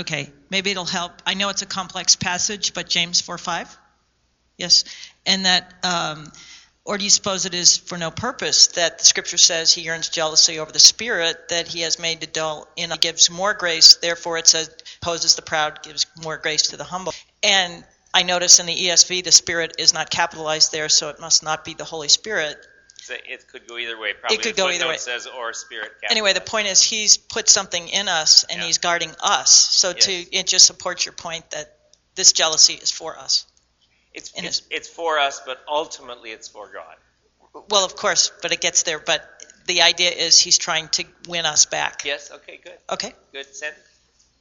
[SPEAKER 12] Okay, maybe it'll help. I know it's a complex passage, but James 4 5? Yes. And that, um, or do you suppose it is for no purpose that the scripture says he yearns jealousy over the spirit that he has made to dull in? He gives more grace, therefore it says, opposes the proud, gives more grace to the humble. And I notice in the ESV the spirit is not capitalized there, so it must not be the Holy Spirit.
[SPEAKER 1] So it could go either way. Probably
[SPEAKER 12] could go either way.
[SPEAKER 1] says or spirit.
[SPEAKER 12] Anyway, the point is he's put something in us and
[SPEAKER 1] Yeah.
[SPEAKER 12] he's guarding us. So
[SPEAKER 1] Yes.
[SPEAKER 12] to it just supports your point that this jealousy is for us.
[SPEAKER 1] It's,
[SPEAKER 12] and
[SPEAKER 1] it's, it's for us, but ultimately it's for God.
[SPEAKER 12] Well, of course, but it gets there. But the idea is he's trying to win us back.
[SPEAKER 1] Yes. Okay. Good.
[SPEAKER 12] Okay.
[SPEAKER 1] Good. Sandy.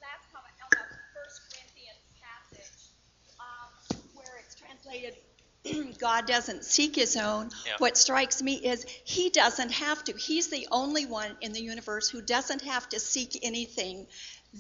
[SPEAKER 13] last comment on the First Corinthians passage, um, where it's translated, God doesn't seek his own.
[SPEAKER 1] Yeah.
[SPEAKER 13] What strikes me is he doesn't have to. He's the only one in the universe who doesn't have to seek anything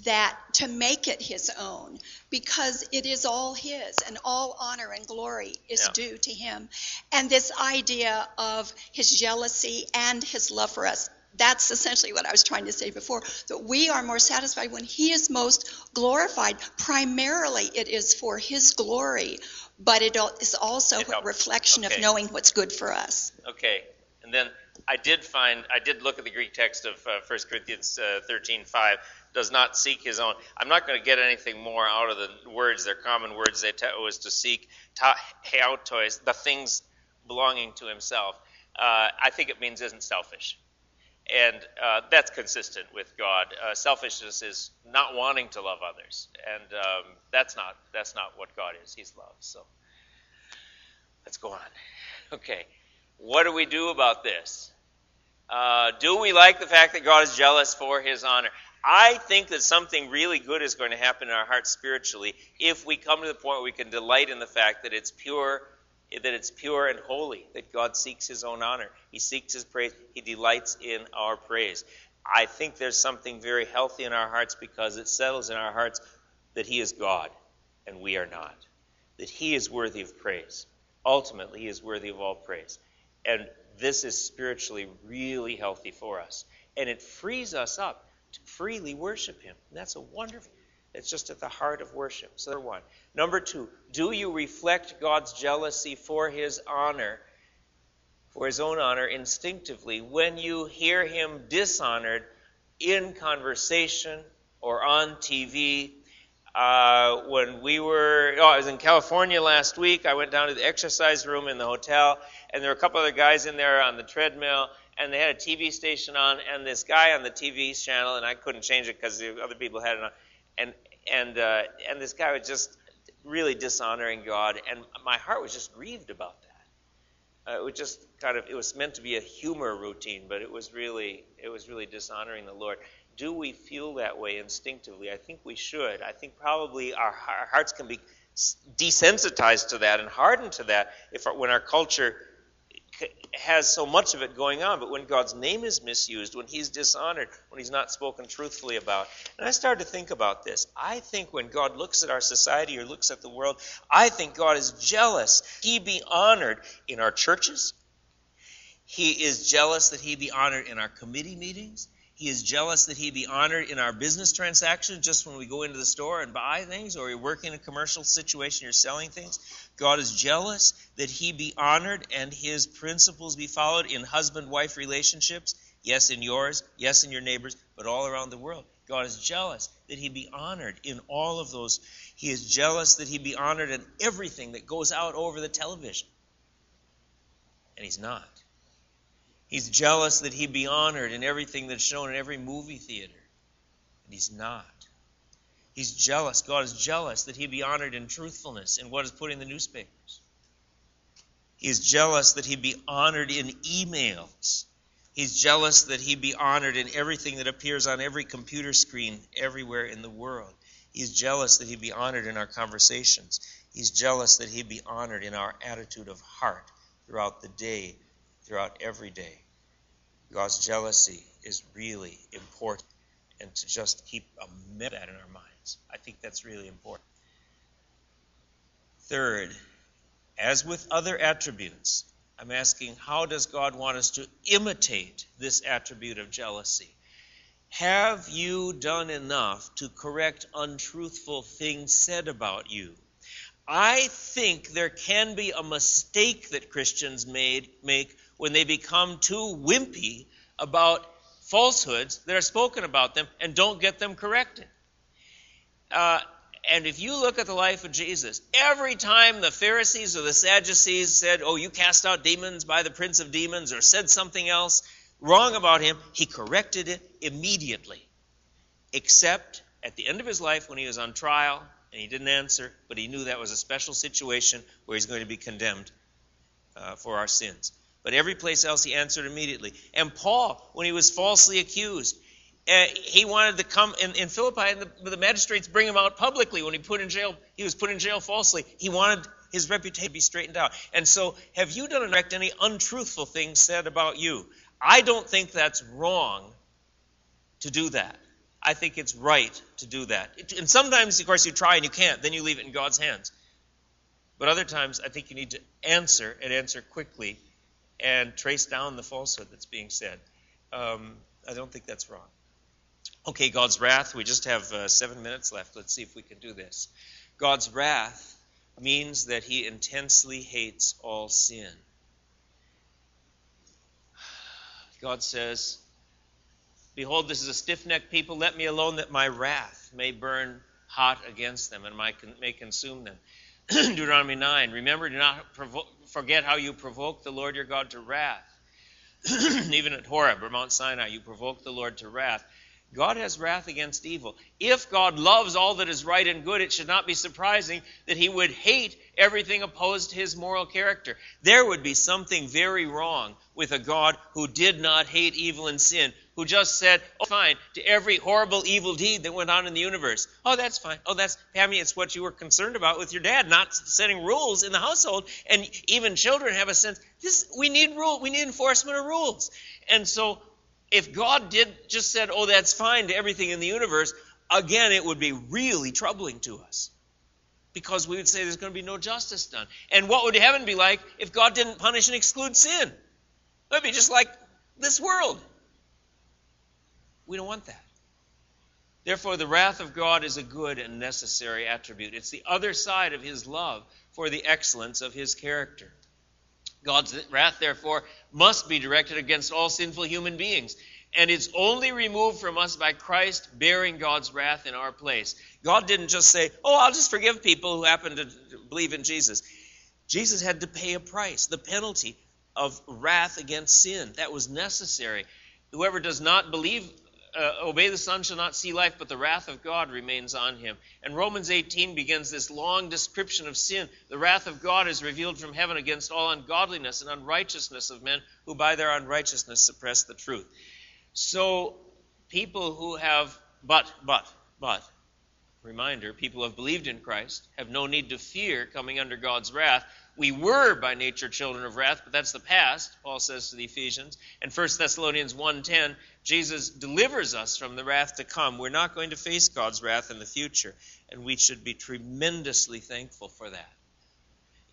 [SPEAKER 13] that to make it his own because it is all his and all honor and glory is
[SPEAKER 1] Yeah.
[SPEAKER 13] due to him. And this idea of his jealousy and his love for us that's essentially what I was trying to say before that we are more satisfied when he is most glorified. Primarily it is for his glory but it is also
[SPEAKER 1] It
[SPEAKER 13] a reflection
[SPEAKER 1] Okay.
[SPEAKER 13] of knowing what's good for us.
[SPEAKER 1] Okay, and then I did find I did look at the Greek text of uh, 1 Corinthians uh, 13:5 does not seek his own. I'm not going to get anything more out of the words. They're common words. They was to seek ta heautois, the things belonging to himself. uh, I think it means isn't selfish. And uh, that's consistent with God. Uh, selfishness is not wanting to love others, and um, that's not that's not what God is. He's love. So let's go on. Okay, what do we do about this? Uh, do we like the fact that God is jealous for His honor? I think that something really good is going to happen in our hearts spiritually if we come to the point where we can delight in the fact that it's pure that it's pure and holy, that God seeks his own honor. He seeks his praise. He delights in our praise. I think there's something very healthy in our hearts because it settles in our hearts that he is God and we are not. That he is worthy of praise. Ultimately, he is worthy of all praise. And this is spiritually really healthy for us. And it frees us up to freely worship him. And that's a wonderful it's just at the heart of worship. So, number one. Number two, do you reflect God's jealousy for his honor, for his own honor, instinctively when you hear him dishonored in conversation or on TV? Uh, when we were, oh, I was in California last week. I went down to the exercise room in the hotel, and there were a couple other guys in there on the treadmill, and they had a TV station on, and this guy on the TV channel, and I couldn't change it because the other people had it on, and and uh, and this guy was just really dishonoring God, and my heart was just grieved about that. Uh, it was just kind of it was meant to be a humor routine, but it was really it was really dishonoring the Lord. Do we feel that way instinctively? I think we should. I think probably our, hearts can be desensitized to that and hardened to that if when our culture has so much of it going on, but when God's name is misused, when He's dishonored, when He's not spoken truthfully about. And I started to think about this. I think when God looks at our society or looks at the world, I think God is jealous. He be honored in our churches. He is jealous that He be honored in our committee meetings. He is jealous that he be honored in our business transactions just when we go into the store and buy things, or you're working in a commercial situation, you're selling things. God is jealous that he be honored and his principles be followed in husband wife relationships. Yes, in yours, yes, in your neighbors, but all around the world. God is jealous that he be honored in all of those. He is jealous that he be honored in everything that goes out over the television. And he's not. He's jealous that he be honored in everything that's shown in every movie theater. And he's not. He's jealous. God is jealous that he be honored in truthfulness in what is put in the newspapers. He is jealous that he be honored in emails. He's jealous that he be honored in everything that appears on every computer screen everywhere in the world. He's jealous that he be honored in our conversations. He's jealous that he be honored in our attitude of heart throughout the day throughout every day. God's jealousy is really important, and to just keep a that in our minds. I think that's really important. Third, as with other attributes, I'm asking how does God want us to imitate this attribute of jealousy? Have you done enough to correct untruthful things said about you? I think there can be a mistake that Christians made, make when they become too wimpy about falsehoods that are spoken about them and don't get them corrected. Uh, and if you look at the life of Jesus, every time the Pharisees or the Sadducees said, Oh, you cast out demons by the prince of demons, or said something else wrong about him, he corrected it immediately. Except at the end of his life when he was on trial and he didn't answer, but he knew that was a special situation where he's going to be condemned uh, for our sins. But every place else he answered immediately. And Paul, when he was falsely accused, uh, he wanted to come in, in Philippi, and the, the, magistrates bring him out publicly when he put in jail. He was put in jail falsely. He wanted his reputation to be straightened out. And so, have you done any untruthful things said about you? I don't think that's wrong to do that. I think it's right to do that. And sometimes, of course, you try and you can't. Then you leave it in God's hands. But other times, I think you need to answer and answer quickly and trace down the falsehood that's being said. Um, I don't think that's wrong. Okay, God's wrath. We just have uh, seven minutes left. Let's see if we can do this. God's wrath means that he intensely hates all sin. God says, Behold, this is a stiff necked people. Let me alone that my wrath may burn hot against them and may consume them. Deuteronomy 9 Remember, do not provo- forget how you provoked the Lord your God to wrath even at Horeb or Mount Sinai, you provoked the Lord to wrath. God has wrath against evil. If God loves all that is right and good, it should not be surprising that he would hate everything opposed to his moral character. There would be something very wrong with a God who did not hate evil and sin, who just said, oh, fine, to every horrible evil deed that went on in the universe. Oh, that's fine. Oh, that's, Pammy, it's what you were concerned about with your dad, not setting rules in the household. And even children have a sense, this, we need rule, we need enforcement of rules. And so if God did just said, "Oh, that's fine" to everything in the universe, again, it would be really troubling to us. Because we would say there's going to be no justice done. And what would heaven be like if God didn't punish and exclude sin? It would be just like this world. We don't want that. Therefore, the wrath of God is a good and necessary attribute. It's the other side of his love for the excellence of his character. God's wrath, therefore, must be directed against all sinful human beings. And it's only removed from us by Christ bearing God's wrath in our place. God didn't just say, Oh, I'll just forgive people who happen to believe in Jesus. Jesus had to pay a price, the penalty of wrath against sin. That was necessary. Whoever does not believe uh, obey the Son shall not see life, but the wrath of God remains on him. And Romans 18 begins this long description of sin. The wrath of God is revealed from heaven against all ungodliness and unrighteousness of men who by their unrighteousness suppress the truth. So, people who have, but, but, but, reminder, people who have believed in Christ have no need to fear coming under God's wrath we were by nature children of wrath, but that's the past, Paul says to the Ephesians. And 1 Thessalonians 1:10, Jesus delivers us from the wrath to come. We're not going to face God's wrath in the future, and we should be tremendously thankful for that.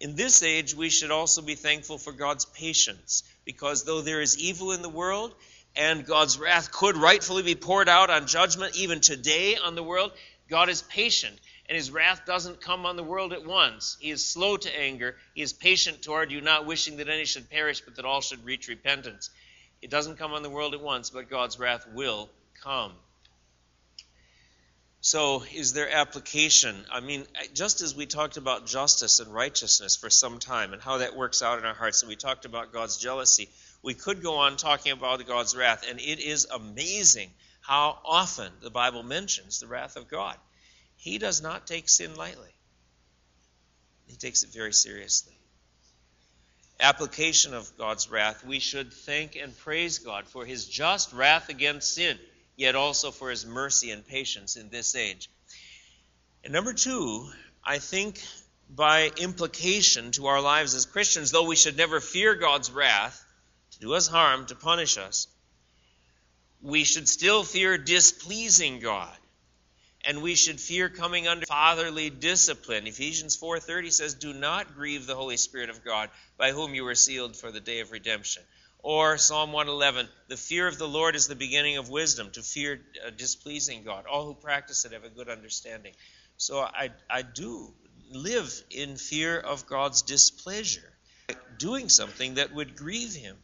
[SPEAKER 1] In this age, we should also be thankful for God's patience, because though there is evil in the world, and God's wrath could rightfully be poured out on judgment even today on the world, God is patient and his wrath doesn't come on the world at once. He is slow to anger. He is patient toward you, not wishing that any should perish, but that all should reach repentance. It doesn't come on the world at once, but God's wrath will come. So, is there application? I mean, just as we talked about justice and righteousness for some time and how that works out in our hearts, and we talked about God's jealousy, we could go on talking about God's wrath, and it is amazing how often the Bible mentions the wrath of God. He does not take sin lightly, he takes it very seriously. Application of God's wrath. We should thank and praise God for his just wrath against sin, yet also for his mercy and patience in this age. And number two, I think by implication to our lives as Christians, though we should never fear God's wrath to do us harm, to punish us, we should still fear displeasing God and we should fear coming under fatherly discipline. Ephesians 4:30 says, "Do not grieve the Holy Spirit of God, by whom you were sealed for the day of redemption." Or Psalm 111, "The fear of the Lord is the beginning of wisdom, to fear uh, displeasing God. All who practice it have a good understanding." So I I do live in fear of God's displeasure, doing something that would grieve him.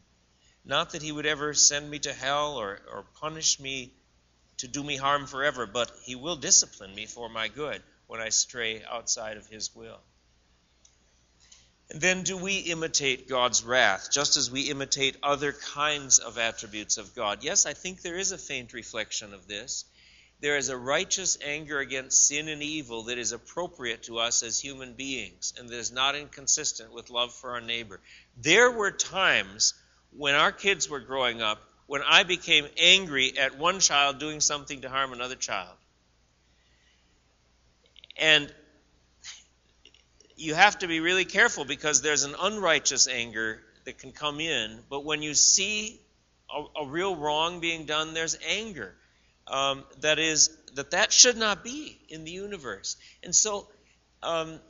[SPEAKER 1] Not that he would ever send me to hell or, or punish me to do me harm forever, but he will discipline me for my good when I stray outside of his will. And then do we imitate God's wrath, just as we imitate other kinds of attributes of God? Yes, I think there is a faint reflection of this. There is a righteous anger against sin and evil that is appropriate to us as human beings and that is not inconsistent with love for our neighbor. There were times when our kids were growing up when I became angry at one child doing something to harm another child. And you have to be really careful because there's an unrighteous anger that can come in, but when you see a, a real wrong being done, there's anger. Um, that is that that should not be in the universe. And so, um,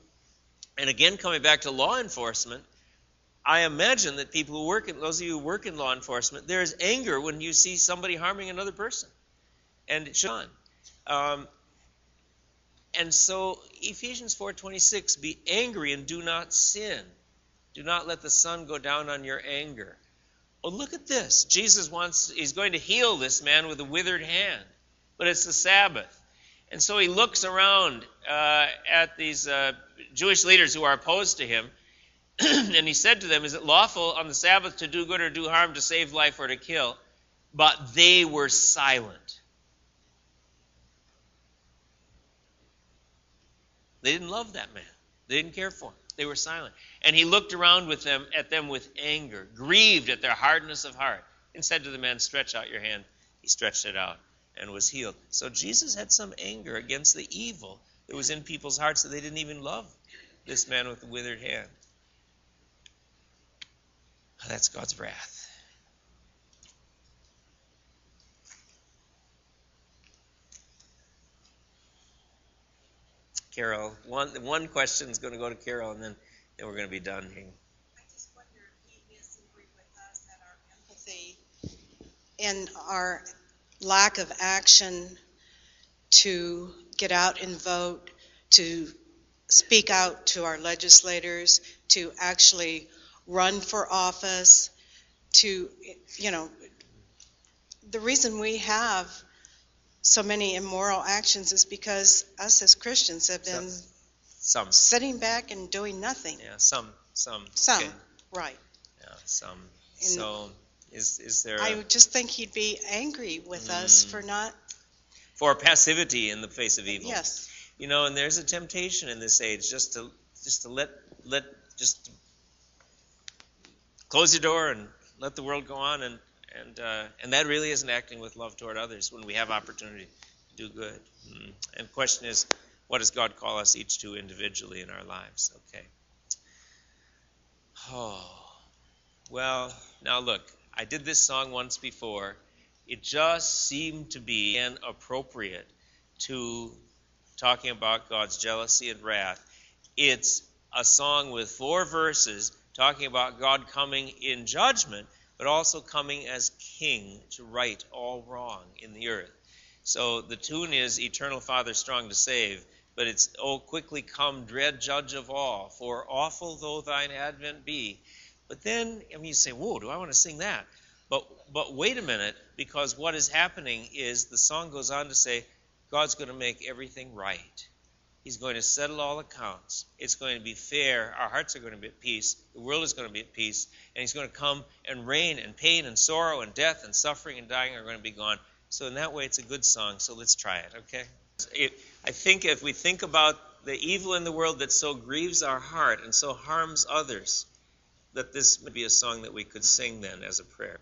[SPEAKER 1] and again, coming back to law enforcement, I imagine that people who work in those of you who work in law enforcement, there is anger when you see somebody harming another person, and it should. Um, and so Ephesians 4:26, be angry and do not sin. Do not let the sun go down on your anger. Well, look at this. Jesus wants he's going to heal this man with a withered hand, but it's the Sabbath. And so he looks around uh, at these uh, Jewish leaders who are opposed to him and he said to them, Is it lawful on the Sabbath to do good or do harm, to save life or to kill? But they were silent. They didn't love that man. They didn't care for him. They were silent. And he looked around with them at them with anger, grieved at their hardness of heart, and said to the man, Stretch out your hand. He stretched it out and was healed. So Jesus had some anger against the evil that was in people's hearts that they didn't even love this man with the withered hand. Oh, that's God's wrath. Carol, one one question is going to go to Carol, and then, then we're going to be done here.
[SPEAKER 14] I just wonder if he disagreed with us our empathy and our lack of action to get out and vote, to speak out to our legislators, to actually run for office, to, you know, the reason we have so many immoral actions is because us as Christians have been
[SPEAKER 1] Some.
[SPEAKER 14] sitting back and doing nothing.
[SPEAKER 1] Yeah, some. Some.
[SPEAKER 14] Some,
[SPEAKER 1] Okay.
[SPEAKER 14] right.
[SPEAKER 1] Yeah, some.
[SPEAKER 14] And
[SPEAKER 1] so, is, is there
[SPEAKER 14] I
[SPEAKER 1] a,
[SPEAKER 14] would just think he'd be angry with us
[SPEAKER 1] Mm.
[SPEAKER 14] for not,
[SPEAKER 1] for passivity in the face of evil?
[SPEAKER 14] yes.
[SPEAKER 1] You know, and there's a temptation in this age just to just to let let just close your door and let the world go on, and and uh, and that really isn't acting with love toward others when we have opportunity to do good. Mm. And the question is, what does God call us each to individually in our lives? Okay. Oh, well, now look, I did this song once before. It just seemed to be inappropriate to talking about God's jealousy and wrath. It's a song with four verses talking about God coming in judgment, but also coming as king to right all wrong in the earth. So the tune is Eternal Father strong to save, but it's Oh quickly come, dread judge of all, for awful though thine advent be. But then I mean you say, Whoa, do I want to sing that? But but wait a minute, because what is happening is the song goes on to say, God's going to make everything right. He's going to settle all accounts. It's going to be fair. Our hearts are going to be at peace. The world is going to be at peace. And He's going to come and reign, and pain and sorrow and death and suffering and dying are going to be gone. So, in that way, it's a good song. So, let's try it, okay? It, I think if we think about the evil in the world that so grieves our heart and so harms others, that this would be a song that we could sing then as a prayer.